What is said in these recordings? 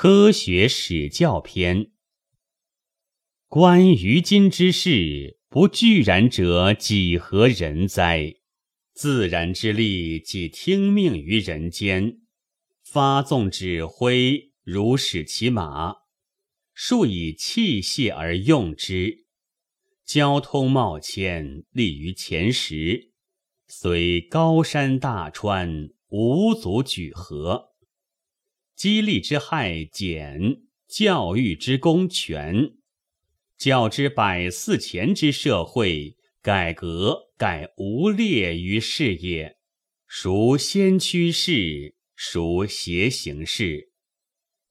科学史教篇。观于今之事，不具然者，几何人哉？自然之力，即听命于人间，发纵指挥，如使其马，数以器械而用之。交通贸迁，立于前时，虽高山大川，无足举河。激励之害减，教育之功全，较之百四前之社会改革，改无劣于世也。孰先驱士？孰邪行事？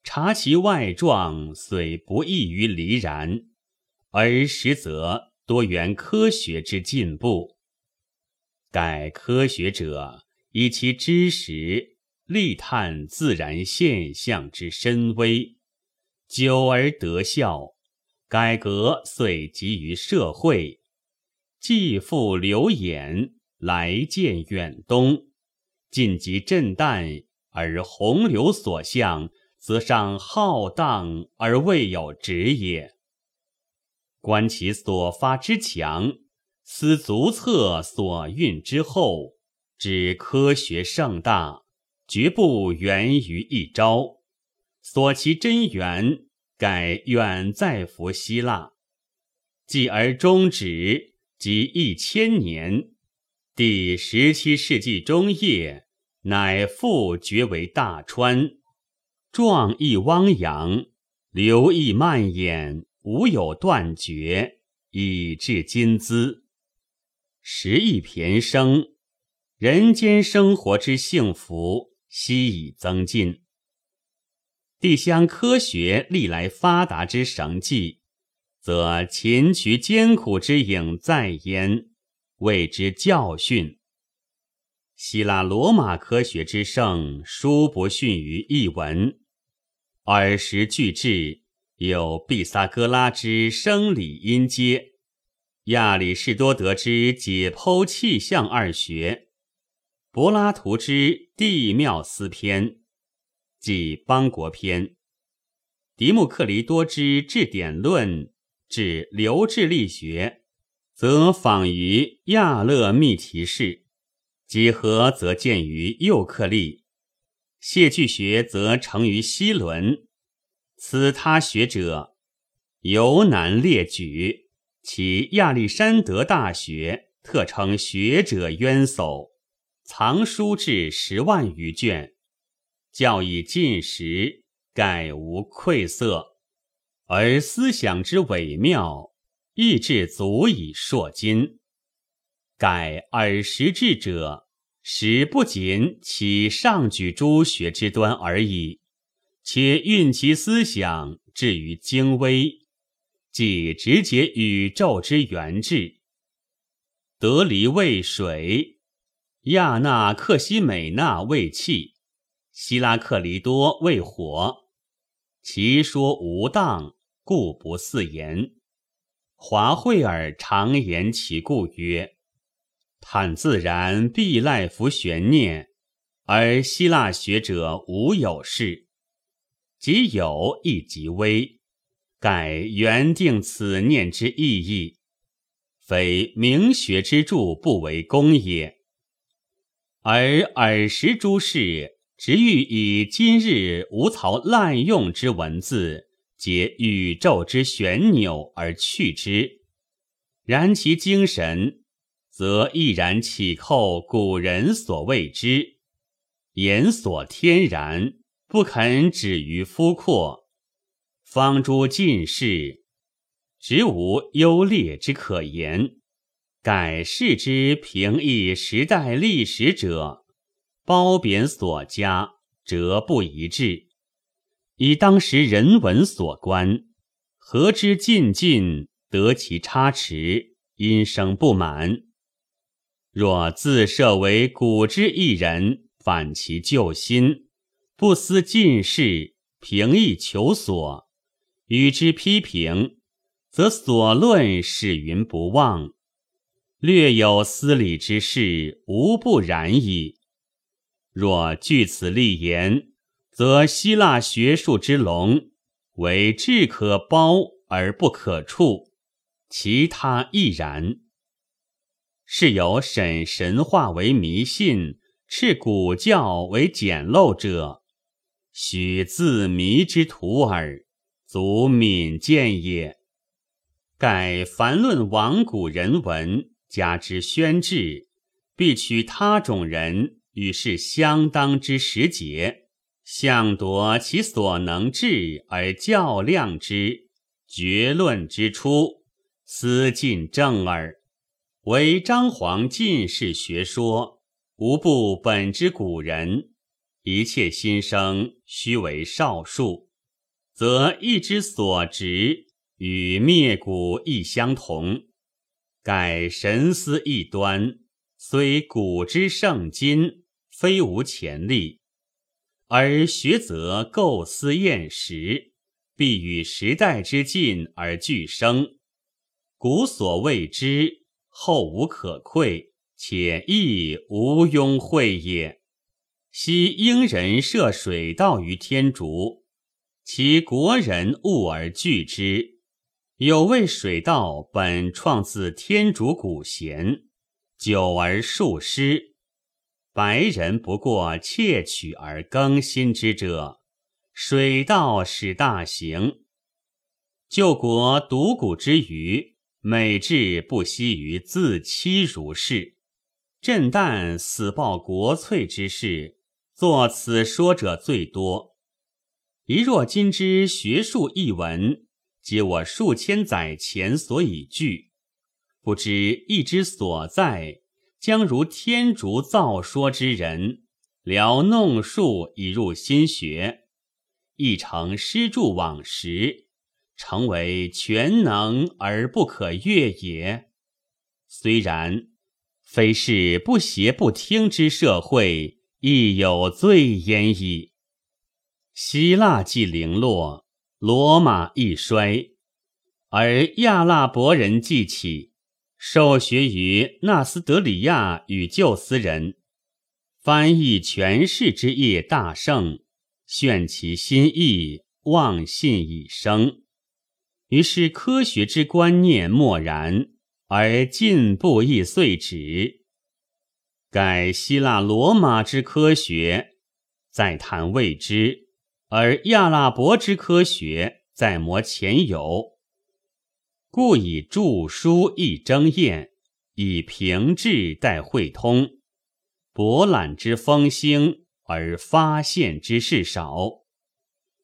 察其外状，虽不异于离然，而实则多源科学之进步。改科学者，以其知识。力探自然现象之深微，久而得效，改革遂集于社会。继父流眼，来见远东，尽及震旦，而洪流所向，则尚浩荡而未有止也。观其所发之强，思足测所运之厚，指科学盛大。绝不源于一朝，所其真源，盖远在弗希腊。继而终止，即一千年。第十七世纪中叶，乃复绝为大川，壮意汪洋，流溢蔓延，无有断绝，以至今兹。时亦平生，人间生活之幸福。悉以增进，地乡科学历来发达之神迹，则勤渠艰苦之影在焉，谓之教训。希腊罗马科学之盛，殊不逊于一文。尔时俱至，有毕萨哥拉之生理音阶，亚里士多德之解剖气象二学。柏拉图之地妙思篇，即邦国篇；狄木克利多之治典论，指流质力学，则仿于亚勒密提士；几何则见于右克利；谢句学则成于西伦。此他学者，尤难列举。其亚历山德大学，特称学者渊薮。藏书至十万余卷，教以尽时，盖无愧色。而思想之伟妙，亦至足以烁金。盖尔时智者，实不仅起上举诸学之端而已，且运其思想至于精微，即直解宇宙之源质。得离为水。亚纳克西美纳为气，希拉克利多为火。其说无当，故不似言。华惠尔常言其故曰：“叹自然必赖弗玄念，而希腊学者无有事。即有亦极微，盖原定此念之意义，非明学之著不为功也。”而尔时诸事，直欲以今日无曹滥用之文字，解宇宙之旋钮而去之。然其精神，则毅然启扣古人所谓之言所天然，不肯止于肤阔。方诸进士，直无优劣之可言。改世之平易时代历史者，褒贬所加，则不一致。以当时人文所观，何之进进，得其差池，因生不满。若自设为古之一人，反其旧心，不思进士，平易求索，与之批评，则所论始云不忘。略有私理之事，无不然矣。若据此立言，则希腊学术之龙为智可包而不可触，其他亦然。是有审神话为迷信，斥古教为简陋者，许自迷之徒耳，足敏见也。盖凡论亡古人文，加之宣志，必取他种人与是相当之时节，相夺其所能治而较量之，决论之初，思尽正耳。为张皇进士学说，无不本之古人，一切新生须为少数，则一之所执与灭古亦相同。盖神思异端，虽古之圣今，非无前例；而学则构思验实，必与时代之进而俱生。古所谓之。后无可愧，且亦无庸讳也。昔英人设水道于天竺，其国人恶而惧之。有谓水道本创自天竺古贤，久而数失。白人不过窃取而更新之者，水道始大行。救国独古之余。美志不惜于自欺如是，震旦死报国粹之事，作此说者最多。一若今之学术译文，皆我数千载前所以具，不知义之所在，将如天竺造说之人，聊弄术以入心学，亦成诗著往时。成为全能而不可越也。虽然，非是不邪不听之社会，亦有罪焉矣。希腊既零落，罗马一衰，而亚拉伯人既起，受学于纳斯德里亚与旧斯人，翻译权势之业大盛，炫其心意，妄信已生。于是科学之观念漠然，而进步亦遂止。改希腊罗马之科学，再谈未知；而亚拉伯之科学，在摩前有。故以著书易争验，以平治待会通。博览之风兴，而发现之事少。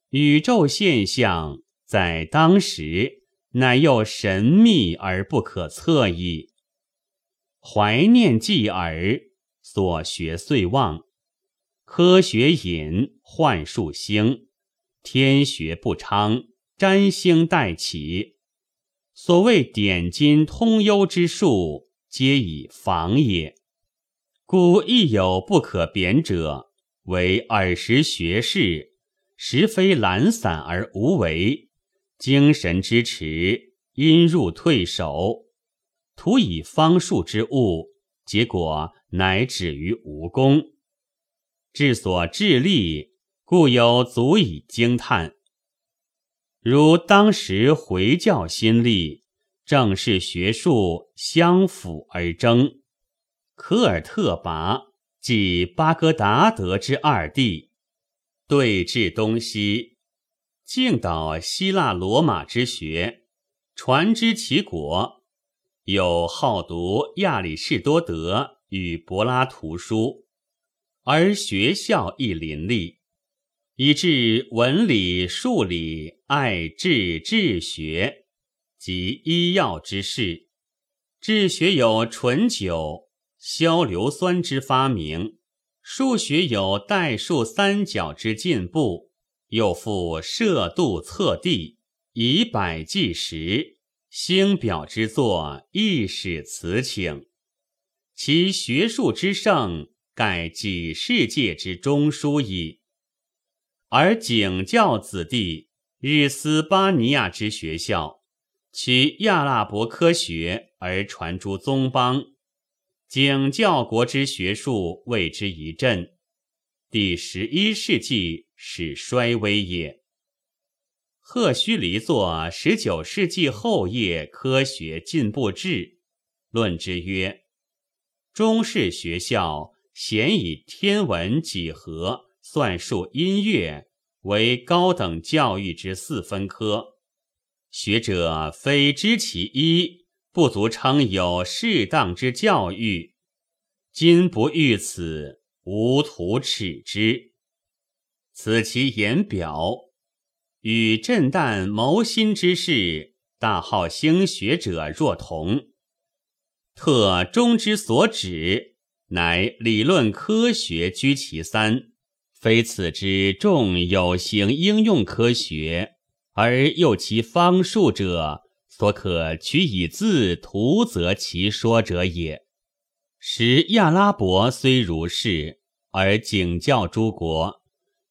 宇宙现象。在当时，乃又神秘而不可测矣。怀念继而，所学遂忘。科学隐，幻术兴，天学不昌，占星待起。所谓点金通幽之术，皆以防也。故亦有不可贬者，为耳识学士，实非懒散而无为。精神之持，因入退守，徒以方术之物，结果乃止于无功。至所致力，故有足以惊叹。如当时回教新立，正是学术相辅而争。科尔特拔即巴格达德之二弟，对峙东西。敬导希腊罗马之学，传之其国，有好读亚里士多德与柏拉图书，而学校亦林立，以致文理数理爱治治学及医药之事。治学有醇酒、硝硫酸之发明，数学有代数三角之进步。又复设度测地，以百计时，星表之作，亦使此请。其学术之盛，盖几世界之中枢矣。而景教子弟，日斯巴尼亚之学校，取亚拉伯科学而传诸宗邦，景教国之学术为之一振。第十一世纪。是衰微也。赫胥黎作十九世纪后叶科学进步志，论之曰：中式学校咸以天文、几何、算术、音乐为高等教育之四分科，学者非知其一，不足称有适当之教育。今不遇此，无徒耻之。此其言表，与震旦谋心之事，大好兴学者若同。特中之所指，乃理论科学居其三，非此之重有形应用科学，而又其方术者，所可取以自图则其说者也。使亚拉伯虽如是，而景教诸国，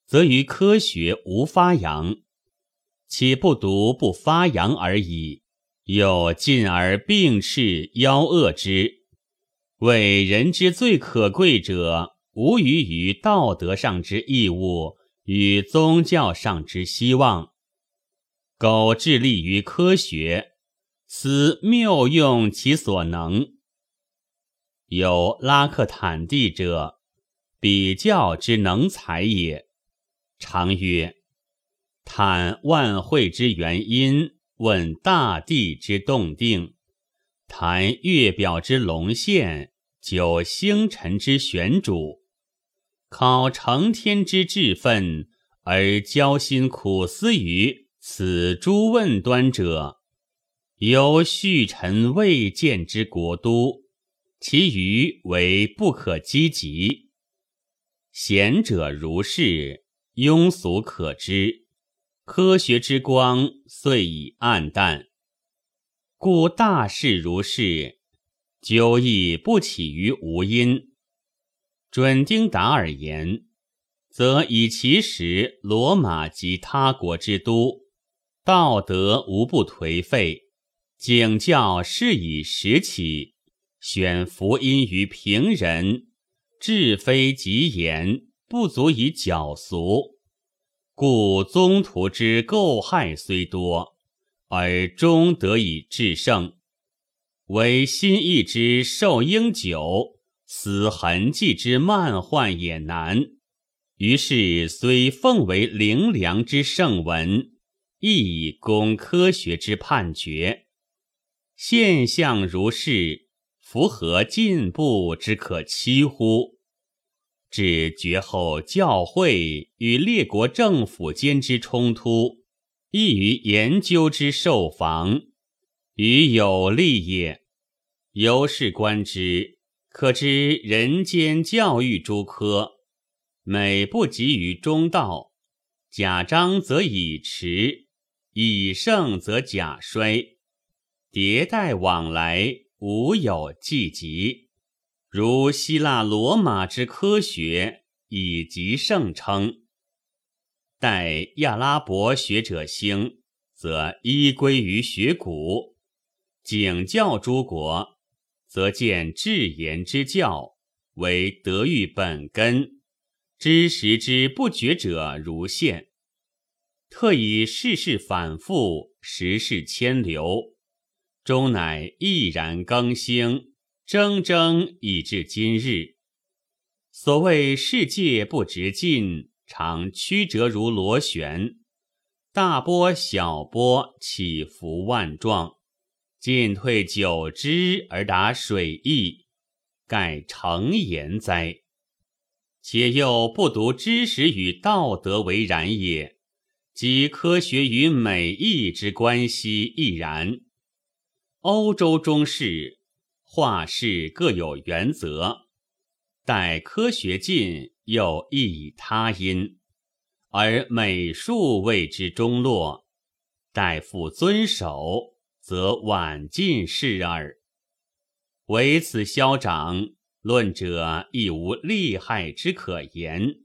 则于科学无发扬，岂不独不发扬而已？又进而并斥妖恶之。为人之最可贵者，无余于道德上之义务与宗教上之希望。苟致力于科学，此谬用其所能。有拉克坦地者，比较之能才也。常曰：谈万会之原因，问大地之动定，谈月表之龙现，究星辰之玄主，考成天之志愤，而交心苦思于此诸问端者，由序臣未见之国都。其余为不可积极，贤者如是，庸俗可知。科学之光遂已暗淡，故大事如是，久亦不起于无因。准丁达尔言，则以其时罗马及他国之都，道德无不颓废，景教是以时起。选福音于平人，至非极言，不足以矫俗。故宗徒之构害虽多，而终得以制胜。唯心意之受应久，死痕迹之慢患也难。于是虽奉为灵良之圣文，亦以供科学之判决。现象如是。符合进步之可期乎？至绝后教会与列国政府间之冲突，易于研究之受防，与有利也。由是观之，可知人间教育诸科，每不及于中道，假彰则以迟，以盛则假衰，迭代往来。无有既极，如希腊罗马之科学以极盛称。待亚拉伯学者兴，则依归于学古；景教诸国，则见至言之教为德育本根。知识之不觉者如现，特以世事反复，时事迁流。终乃毅然更新，铮铮以至今日。所谓世界不直进，常曲折如螺旋，大波小波，起伏万状，进退久之而达水意，盖成言哉？且又不独知识与道德为然也，即科学与美意之关系亦然。欧洲中世画事各有原则，待科学进又亦以他因，而美术谓之中落，待复遵守，则晚进士耳。唯此消长，论者亦无利害之可言。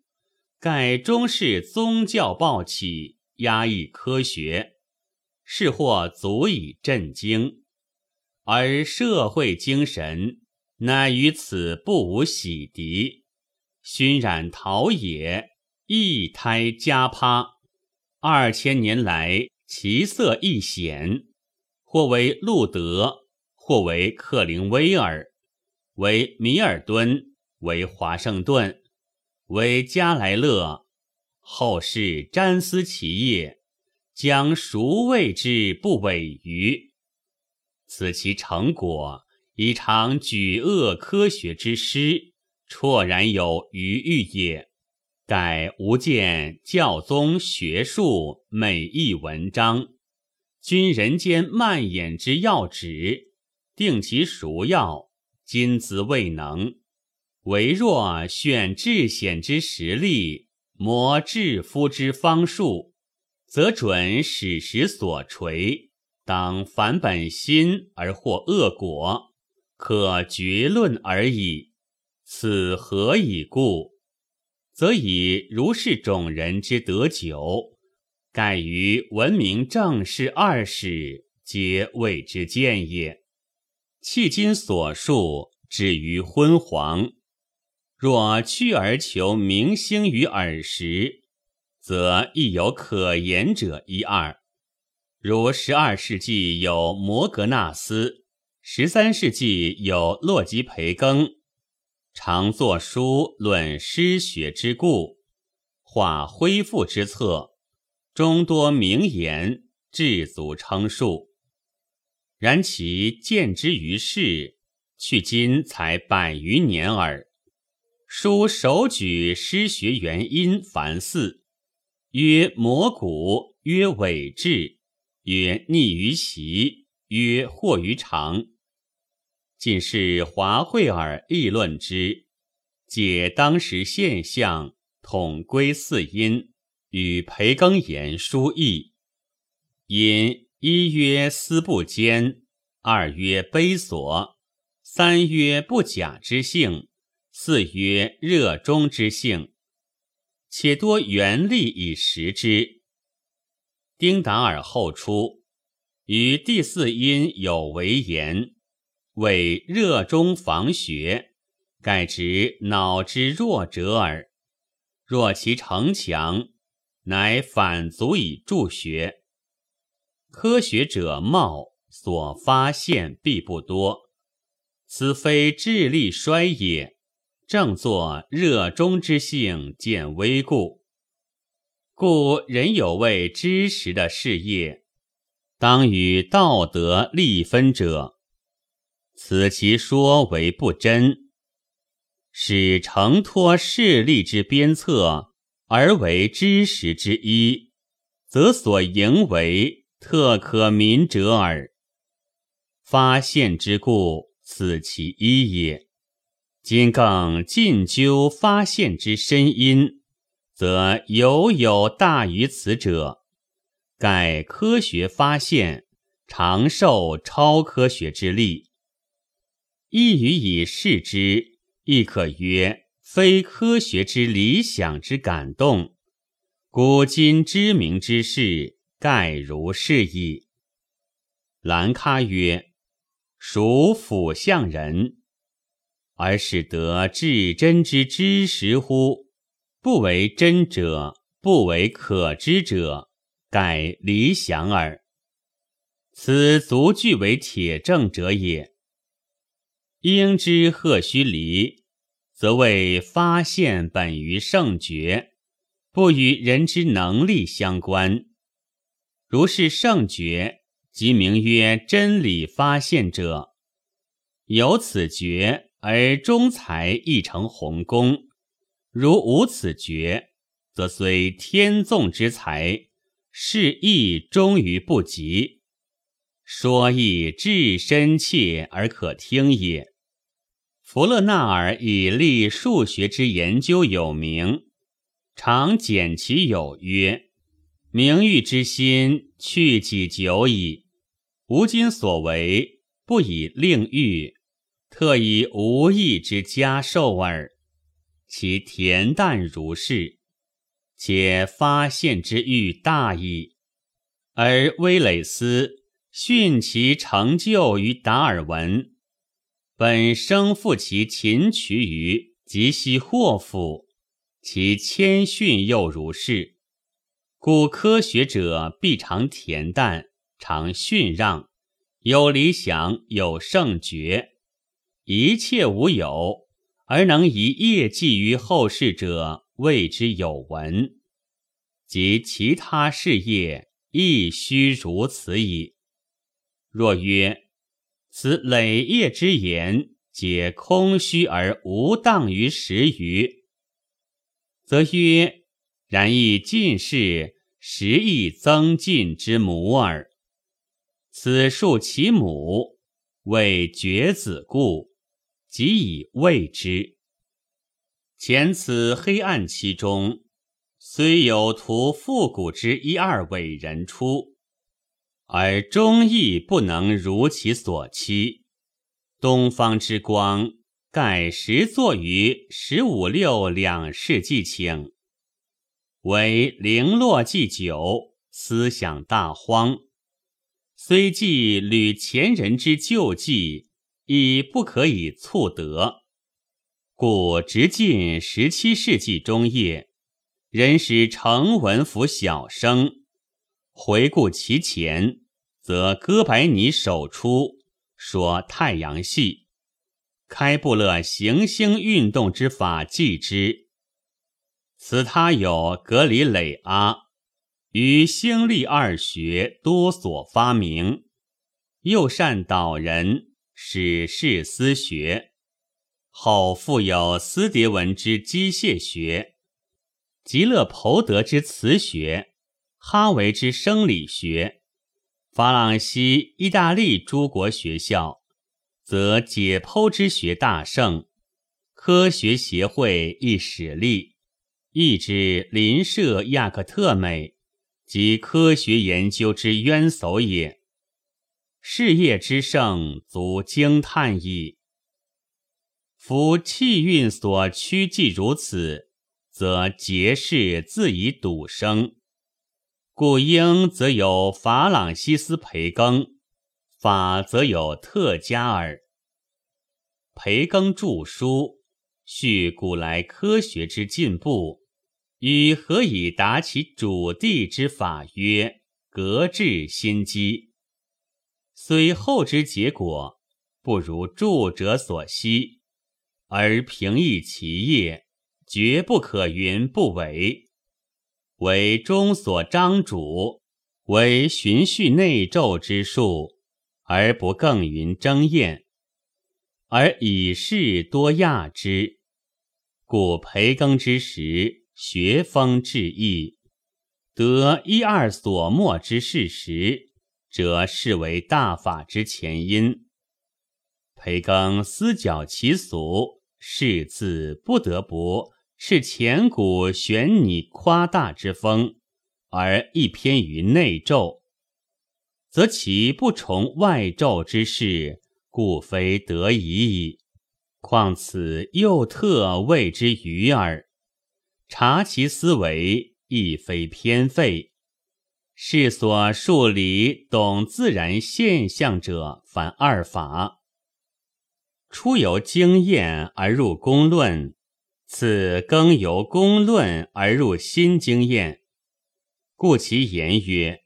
盖中世宗教暴起，压抑科学，是或足以震惊。而社会精神乃于此不无洗涤，熏染陶冶，一胎加趴，二千年来其色异显，或为路德，或为克林威尔，为米尔顿，为华盛顿，为加莱勒。后世詹思其业，将孰谓之不伪于？此其成果，以常举恶科学之师，绰然有余欲也。盖吾见教宗学术美意文章，君人间蔓延之要旨，定其孰药，今兹未能。唯若选至显之实力。磨至夫之方术，则准史实所垂，当反本心而获恶果，可决论而已。此何以故？则以如是种人之得久，盖于文明正事二史，皆谓之见也。迄今所述，止于昏黄。若去而求明星于耳时，则亦有可言者一二。如十二世纪有摩格纳斯，十三世纪有洛基培根，常作书论诗学之故，画恢复之策，中多名言，至足称述。然其见之于世，去今才百余年耳。书首举诗学原因凡四：曰魔古，曰伪志，曰逆于习，曰惑于常。仅是华惠尔议论之，解当时现象，统归四因，与培根言书异。因一曰思不坚，二曰悲所，三曰不假之性。四曰热衷之性，且多原力以实之。丁达尔后出，于第四因有为言，谓热衷防学，盖指脑之弱者耳。若其成强，乃反足以助学。科学者貌，所发现必不多，此非智力衰也。正作热衷之性见微故，故人有为知识的事业，当与道德立分者，此其说为不真，使承托势力之鞭策而为知识之一，则所营为特可民者耳。发现之故，此其一也。今更进究发现之深因，则犹有大于此者。盖科学发现常受超科学之力，一语以示之，亦可曰非科学之理想之感动。古今知名之事，盖如是矣。兰喀曰：“属辅相人。”而使得至真之知识乎？不为真者，不为可知者，盖理想耳。此足具为铁证者也。应知赫须离，则为发现本于圣觉，不与人之能力相关。如是圣觉，即名曰真理发现者。有此觉。而中才亦成鸿功，如无此觉，则虽天纵之才，是亦终于不及。说亦至深切而可听也。弗勒纳尔以立数学之研究有名，常简其有曰：“名誉之心去己久矣？吾今所为，不以令誉。”特以无益之家受耳，其恬淡如是，且发现之欲大矣。而威雷斯训其成就于达尔文，本生负其琴曲于吉西霍夫，其谦逊又如是。故科学者必常恬淡，常逊让，有理想，有圣觉，一切无有，而能以业绩于后世者，谓之有闻。及其他事业，亦须如此矣。若曰此累业之言，皆空虚而无当于时余，则曰：然亦尽是时亦增进之母耳。此数其母为绝子故，即以谓之。前此黑暗期中。虽有图复古之一二伟人出，而终亦不能如其所期。东方之光，盖实作于十五六两世纪请，为零落既久，思想大荒。虽记履前人之旧迹，亦不可以促得。故直近十七世纪中叶。人使成文符小生，回顾其前，则哥白尼首出说太阳系，开布勒行星运动之法纪之。此他有格里累阿于星历二学多所发明，又善导人，使事思学，后复有斯迭文之机械学。吉勒侯德之磁学，哈维之生理学，法朗西、意大利诸国学校，则解剖之学大盛，科学协会亦始立，亦之邻舍亚克特美及科学研究之渊薮也。事业之盛，足惊叹矣。夫气运所趋，既如此。则节事自以笃生，故应则有法朗西斯培根，法则有特加尔。培根著书，叙古来科学之进步，与何以达其主地之法曰格致心机。虽后之结果不如著者所希，而平易其业。绝不可云不为，为中所张主，为循序内奏之术，而不更云争艳，而以事多亚之。故培耕之时，学风致意，得一二所莫之事实，则视为大法之前因。培耕思矫其俗，是自不得不。是前古玄拟夸大之风，而一偏于内咒，则其不从外咒之事，故非得已矣。况此又特谓之愚耳。察其思维，亦非偏废。是所数理懂自然现象者，凡二法。初由经验而入公论。此更由公论而入新经验，故其言曰：“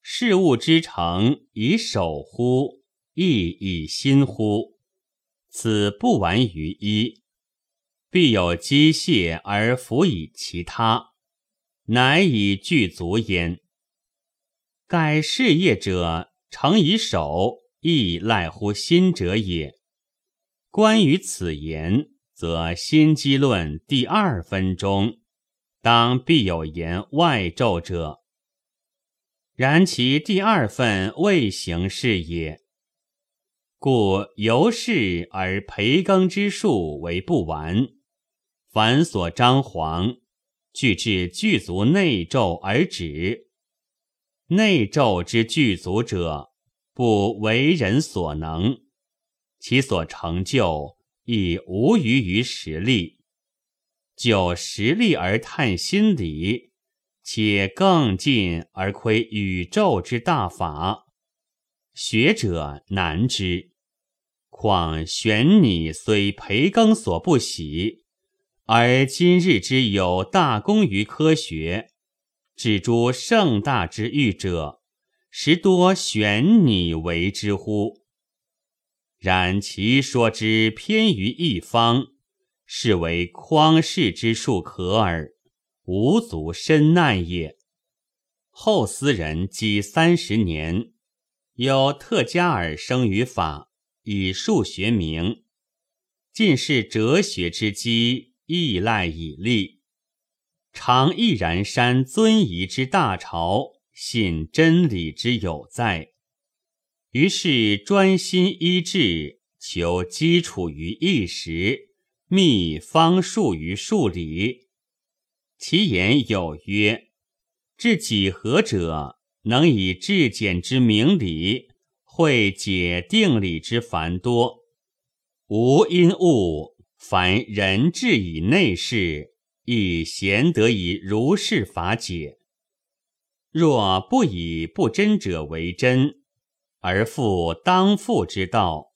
事物之成，以守乎？亦以心乎？此不完于一，必有机械而辅以其他，乃以具足焉。盖事业者成以守，亦赖乎心者也。关于此言。”则心机论第二分中，当必有言外咒者。然其第二份未行事也，故由是而培耕之术为不完，凡所张皇，具至具足内咒而止。内咒之具足者，不为人所能，其所成就。亦无余于实力，就实力而探心理，且更进而窥宇宙之大法，学者难之。况玄拟虽培耕所不喜，而今日之有大功于科学，指诸盛大之欲者，实多玄拟为之乎？然其说之偏于一方，是为匡世之术可耳，无足深难也。后斯人积三十年，有特加尔生于法，以数学名。尽是哲学之基，亦赖以立。常毅然山尊仪之大朝，信真理之有在。于是专心医治，求基础于一时，秘方术于数理。其言有曰：“至几何者，能以至简之明理，会解定理之繁多。”无因物，凡人治以内事，亦贤得以如是法解。若不以不真者为真，而复当复之道，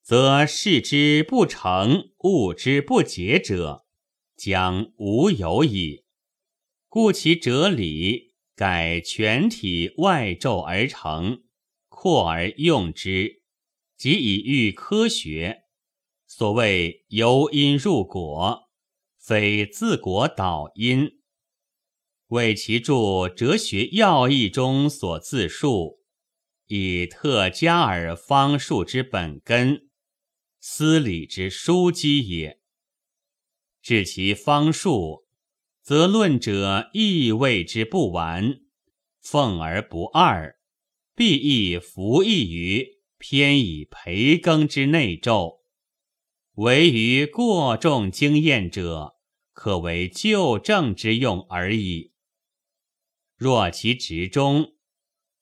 则事之不成，物之不解者，将无有矣。故其哲理，改全体外宙而成，扩而用之，即以喻科学。所谓由因入果，非自果导因。为其著《哲学要义》中所自述，以特加尔方术之本根，思理之枢机也。至其方术，则论者亦谓之不完，奉而不二，必亦服役于偏以培耕之内咒。唯于过重经验者，可为旧正之用而已。若其直中，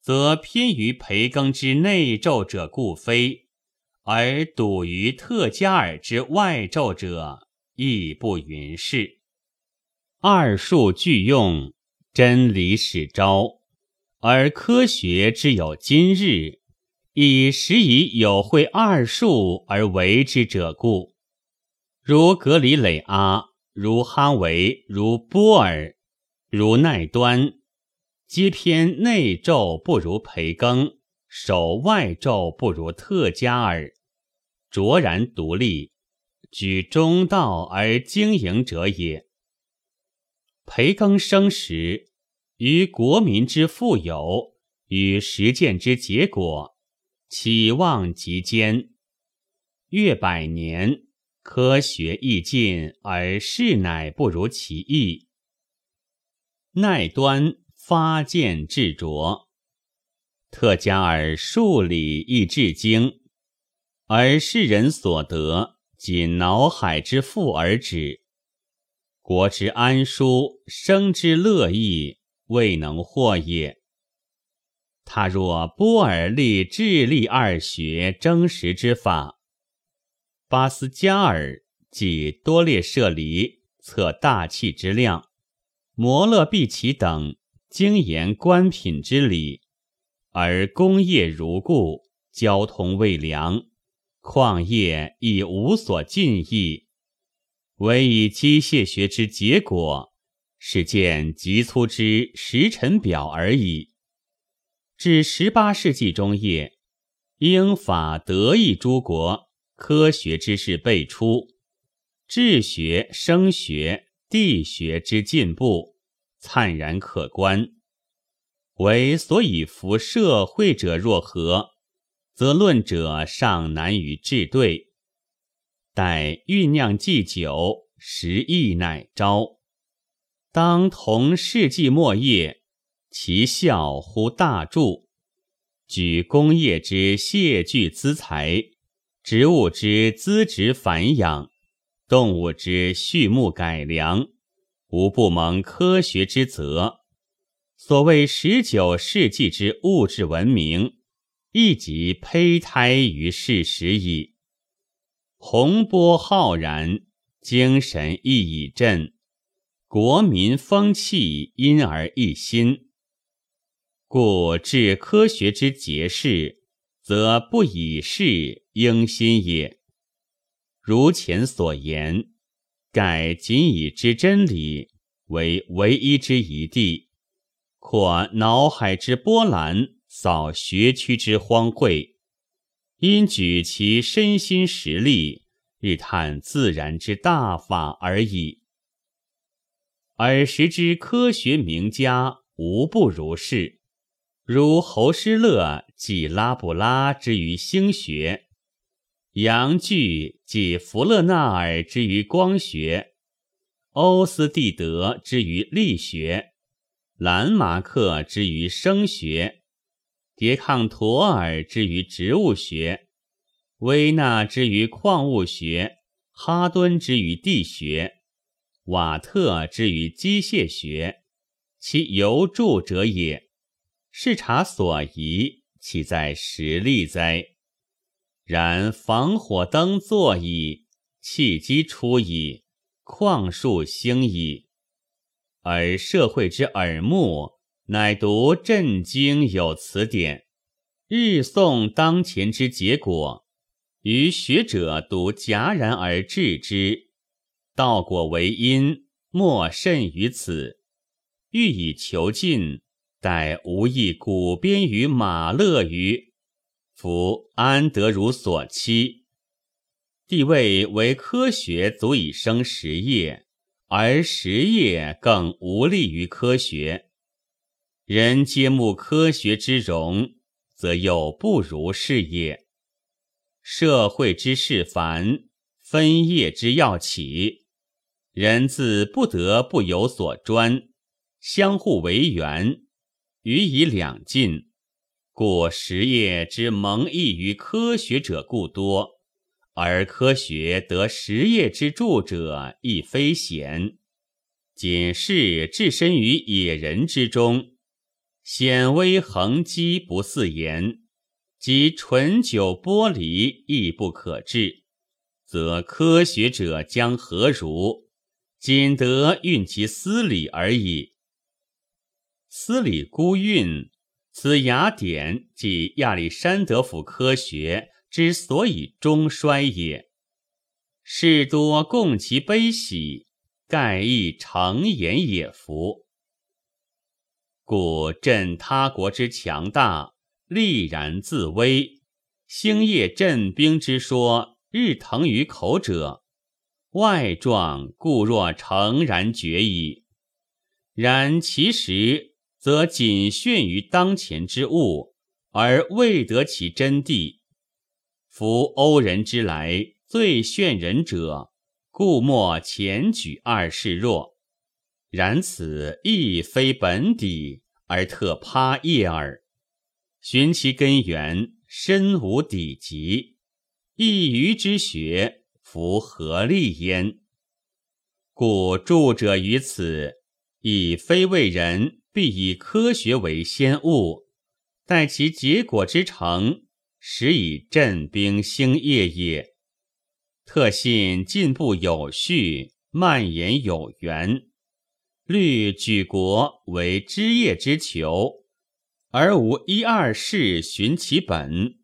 则偏于培耕之内咒者故非，而笃于特加尔之外咒者亦不云是。二术俱用，真理始昭，而科学之有今日。以时以有会二术而为之者故，如格里累阿，如哈维，如波尔，如奈端，皆偏内咒不如培根，守外咒不如特加尔，卓然独立，举中道而经营者也。培根生时，于国民之富有，与实践之结果。期望极坚，越百年，科学亦进，而事乃不如其意。奈端发见至拙，特加尔数理亦至精，而世人所得仅脑海之富而止，国之安舒，生之乐意，未能获也。他若波尔立智力二学争实之法，巴斯加尔即多列舍离测大气之量，摩勒毕奇等精研官品之理，而工业如故，交通未良，矿业亦无所进益，唯以机械学之结果，是见极粗之时辰表而已。至十八世纪中叶，英法德意诸国科学知识辈出，治学、声学、地学之进步灿然可观。唯所以服社会者若何，则论者尚难于治对。待酝酿既久，时亦乃昭。当同世纪末叶。其效乎大著，举工业之谢具资财，植物之资植繁养，动物之畜牧改良，无不蒙科学之泽。所谓十九世纪之物质文明，亦即胚胎于事实矣。洪波浩然，精神亦已振，国民风气因而一新。故治科学之节事，则不以事应心也。如前所言，盖仅以知真理为唯一之一地，扩脑海之波澜，扫学区之荒秽，因举其身心实力，日探自然之大法而已。尔时之科学名家无不如是，如侯师乐即拉布拉之于星学。杨巨即弗勒纳尔之于光学，欧斯蒂德之于力学，兰马克之于声学，迭康陀尔之于植物学，威纳之于矿物学，哈敦之于地学，瓦特之于机械学，其尤著者也。视察所宜，岂在实力哉？然防火灯作矣，契机出矣，旷树兴矣，而社会之耳目乃读震惊有词典，日诵当前之结果，于学者独戛然而至之，道果为因，莫甚于此。欲以求进，待无益古编于马勒于。夫安得如所期？地位为科学足以生实业，而实业更无利于科学。人皆慕科学之荣，则又不如是也。社会之事繁，分业之要起，人自不得不有所专，相互为缘，予以两尽。故实业之蒙益于科学者故多，而科学得实业之助者亦非贤。仅是置身于野人之中，显微横积不似言，即醇酒剥离亦不可治，则科学者将何如？仅得运其思理而已。思理孤运。此雅典即亚历山德府科学之所以终衰也。士多共其悲喜，盖亦成言也。夫故振他国之强大，力然自危；兴业振兵之说，日腾于口者，外状固若诚然决矣。然其实。则仅炫于当前之物，而未得其真谛。夫欧人之来，最炫人者，故莫前举二世弱。然此亦非本底，而特趴叶耳。寻其根源，深无底极。一余之学，弗何利焉？故著者于此，亦非为人。必以科学为先物，待其结果之成，始以振兵兴业也。特信进步有序，蔓延有源。虑举国为枝叶之求，而无一二事寻其本，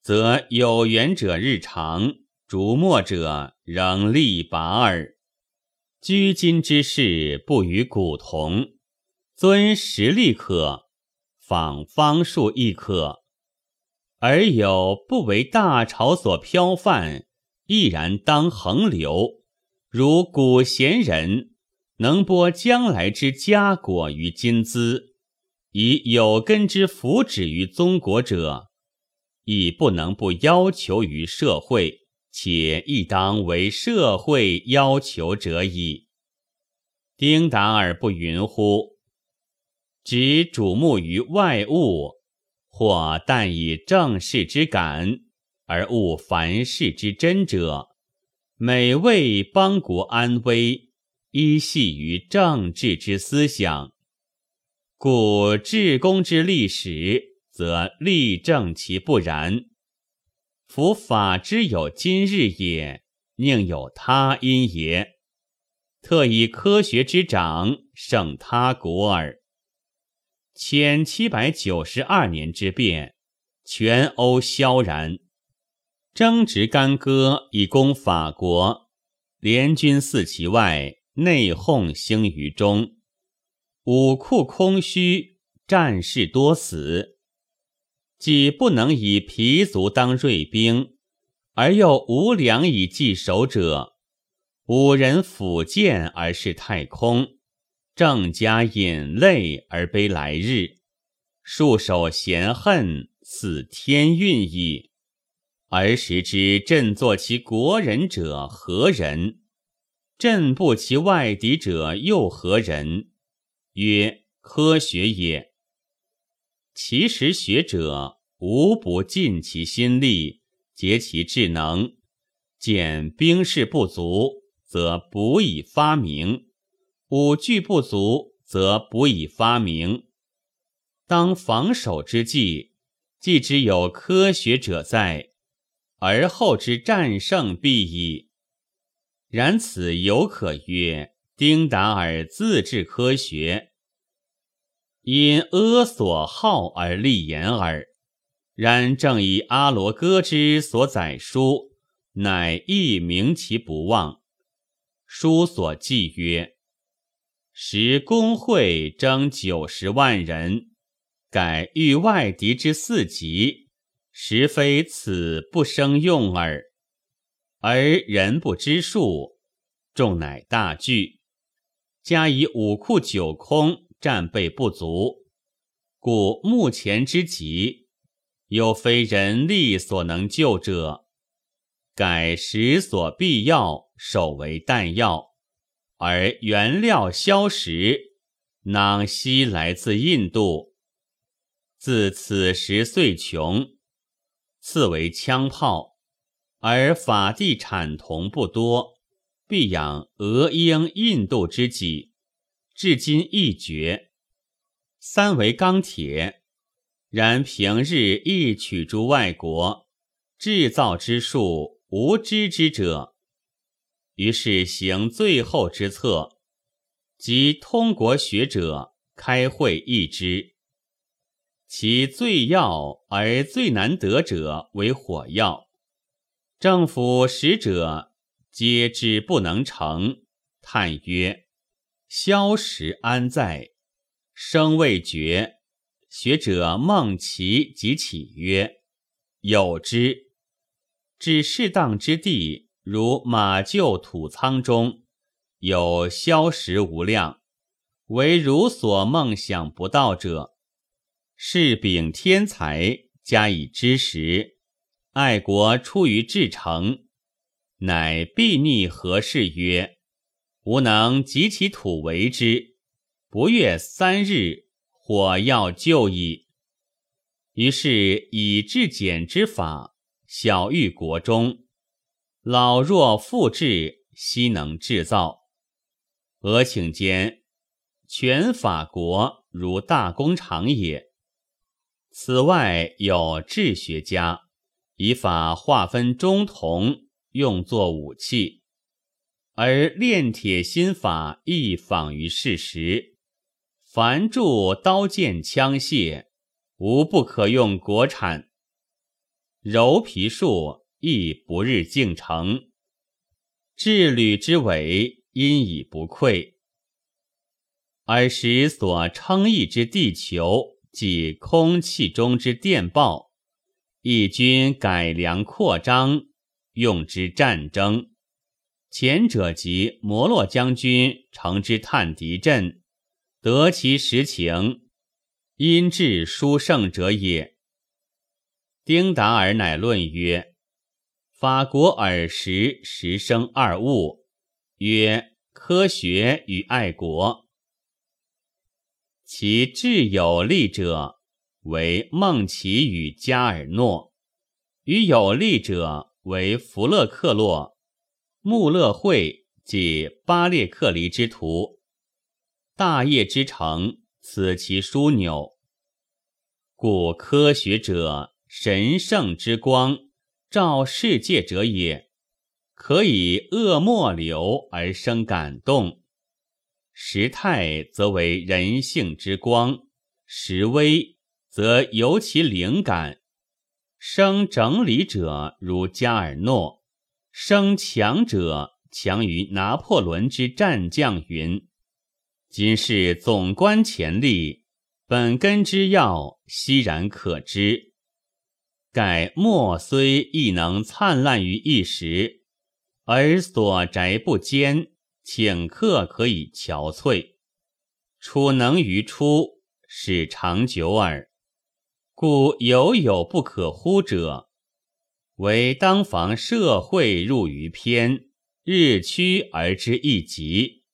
则有缘者日长，逐末者仍力拔耳。居今之事，不与古同。尊实力可，仿方术亦可，而有不为大潮所漂泛，毅然当横流。如古贤人能播将来之佳果于今兹，以有根之福祉于宗国者，亦不能不要求于社会，且亦当为社会要求者矣。丁达尔不云乎？只瞩目于外物，或但以正事之感，而误凡事之真者，每为邦国安危，依系于政治之思想。故治公之历史，则立正其不然。夫法之有今日也，宁有他因也？特以科学之长，胜他国耳。千七百九十二年之变，全欧萧然，争执干戈以攻法国，联军四其外，内讧兴于中。武库空虚，战士多死。既不能以皮卒当锐兵，而又无粮以济守者，五人抚剑而是太空，正加引泪而悲来日，束手嫌恨，似天运矣。而时之振作其国人者何人？振不其外敌者又何人？曰：科学也。其实学者无不尽其心力，竭其智能，见兵士不足，则补以发明；五具不足，则补以发明。当防守之际，既知有科学者在。而后之战胜必矣。然此犹可曰：丁达尔自治科学，因阿所好而立言耳。然正以阿罗戈之所载书，乃亦明其不忘。书所记曰：时公会征九十万人，改御外敌之四级。实非此不生用耳，而人不知数，众乃大惧。加以武库九空，战备不足，故目前之急，又非人力所能救者，改时所必要，守为弹药，而原料消食，囊悉来自印度。自此时遂穷。次为枪炮，而法地产铜不多，必养俄英印度之己，至今亦绝。三为钢铁，然平日亦取诸外国，制造之术无知之者。于是行最后之策，即通国学者开会议之。其最要而最难得者为火药，政府使者皆知不能成，叹曰：“消食安在？”声未绝，学者孟其即起曰：“有之。至适当之地，如马厩土仓中，有消食无量，唯汝所梦想不到者。”是秉天才加以知识，爱国出于至诚，乃必逆何事曰：“吾能集其土为之，不越三日，火药就矣。”于是以至简之法，小喻国中，老弱妇质悉能制造。俄顷间，全法国如大工厂也。此外有治学家以法划分中铜，用作武器，而炼铁心法亦仿于事实。凡铸刀剑枪械，无不可用国产。柔皮术亦不日竟成，治履之伟因以不愧，而时所称义之地球。即空气中之电报，义军改良扩张，用之战争。前者即摩洛将军乘之探敌阵，得其实情，因至殊胜者也。丁达尔乃论曰：法国尔时时生二物，曰科学与爱国。其智有力者为孟奇与加尔诺，与有力者为弗勒克洛、穆勒会及巴列克离之徒。大业之成，此其枢纽。故科学者神圣之光，照世界者也，可以恶莫流而生感动。时态则为人性之光，时微则由其灵感。生整理者如加尔诺，生强者强于拿破仑之战将云：“今世总观潜力，本根之要悉然可知。盖墨虽亦能灿烂于一时，而所宅不坚，顷刻可以憔悴。楚能于初，使长久耳。故犹有不可乎者。唯当防社会入于偏，日趋而之一极，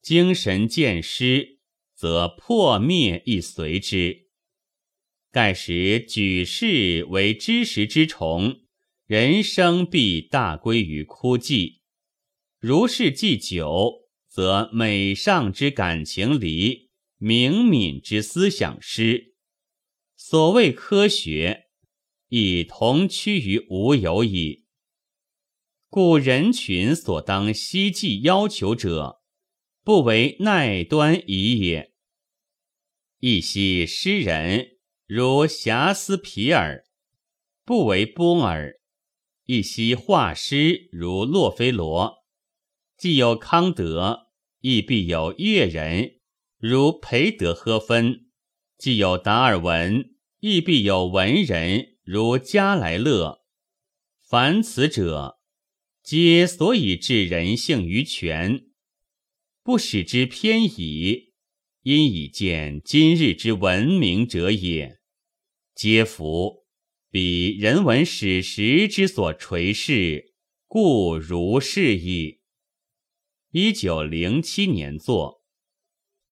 精神渐失，则破灭亦随之。盖时举世为知识之虫，人生必大归于枯寂。如是既久，则美上之感情离，明敏之思想失。所谓科学，亦同趋于无有矣。故人群所当希冀要求者，不为奈端矣也。一昔诗人。如遐斯皮尔，不为波尔；一夕画师如洛菲罗，既有康德，亦必有乐人如培德赫芬；既有达尔文，亦必有文人如加莱勒。凡此者，皆所以置人性于权，不使之偏倚，因以见今日之文明者也。皆服，彼人文史实之所垂视，故如是矣。一九零七年作。